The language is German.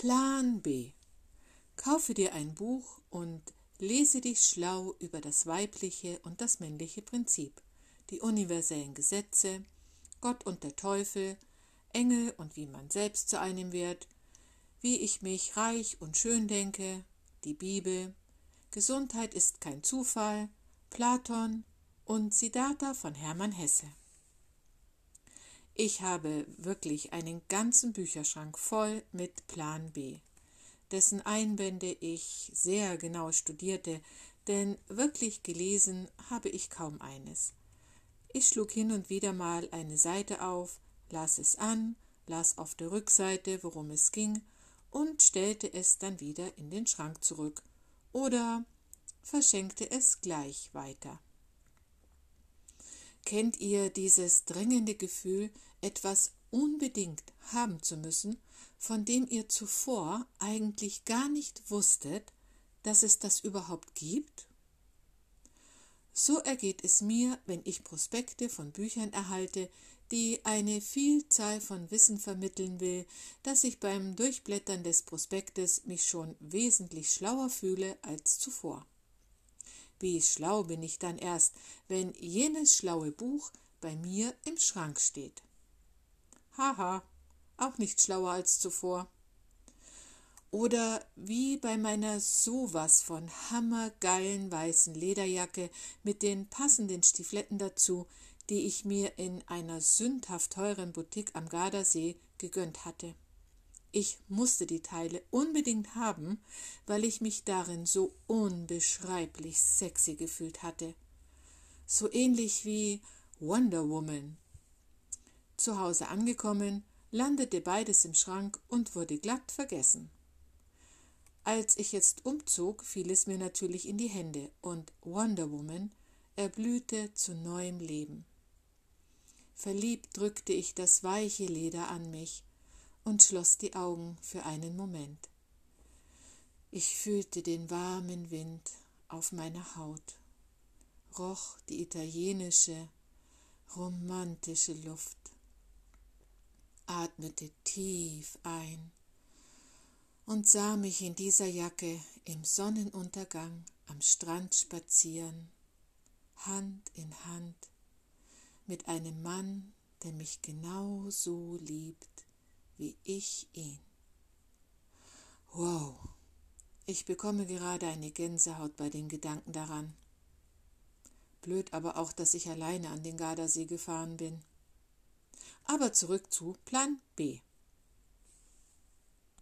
Plan B. Kaufe dir ein Buch und lese dich schlau über das weibliche und das männliche Prinzip, die universellen Gesetze, Gott und der Teufel, Engel und wie man selbst zu einem wird, wie ich mich reich und schön denke, die Bibel, Gesundheit ist kein Zufall, Platon und Siddhartha von Hermann Hesse. Ich habe wirklich einen ganzen Bücherschrank voll mit Plan B, dessen Einbände ich sehr genau studierte, denn wirklich gelesen habe ich kaum eines. Ich schlug hin und wieder mal eine Seite auf, las es an, las auf der Rückseite, worum es ging, und stellte es dann wieder in den Schrank zurück oder verschenkte es gleich weiter. Kennt ihr dieses drängende Gefühl, etwas unbedingt haben zu müssen, von dem ihr zuvor eigentlich gar nicht wusstet, dass es das überhaupt gibt? So ergeht es mir, wenn ich Prospekte von Büchern erhalte, die eine Vielzahl von Wissen vermitteln will, dass ich beim Durchblättern des Prospektes mich schon wesentlich schlauer fühle als zuvor. Wie schlau bin ich dann erst, wenn jenes schlaue Buch bei mir im Schrank steht. Haha, auch nicht schlauer als zuvor. Oder wie bei meiner sowas von hammergeilen weißen Lederjacke mit den passenden Stiefletten dazu, die ich mir in einer sündhaft teuren Boutique am Gardasee gegönnt hatte. Ich musste die Teile unbedingt haben, weil ich mich darin so unbeschreiblich sexy gefühlt hatte. So ähnlich wie Wonder Woman. Zu Hause angekommen, landete beides im Schrank und wurde glatt vergessen. Als ich jetzt umzog, fiel es mir natürlich in die Hände und Wonder Woman erblühte zu neuem Leben. Verliebt drückte ich das weiche Leder an mich und schloss die Augen für einen Moment. Ich fühlte den warmen Wind auf meiner Haut, roch die italienische, romantische Luft, atmete tief ein und sah mich in dieser Jacke im Sonnenuntergang am Strand spazieren, Hand in Hand mit einem Mann, der mich genau so liebt, wie ich ihn. Wow, ich bekomme gerade eine Gänsehaut bei den Gedanken daran. Blöd aber auch, dass ich alleine an den Gardasee gefahren bin. Aber zurück zu Plan B.